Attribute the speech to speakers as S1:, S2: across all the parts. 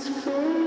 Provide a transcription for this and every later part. S1: It's clear.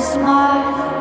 S1: smart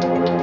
S1: Thank you.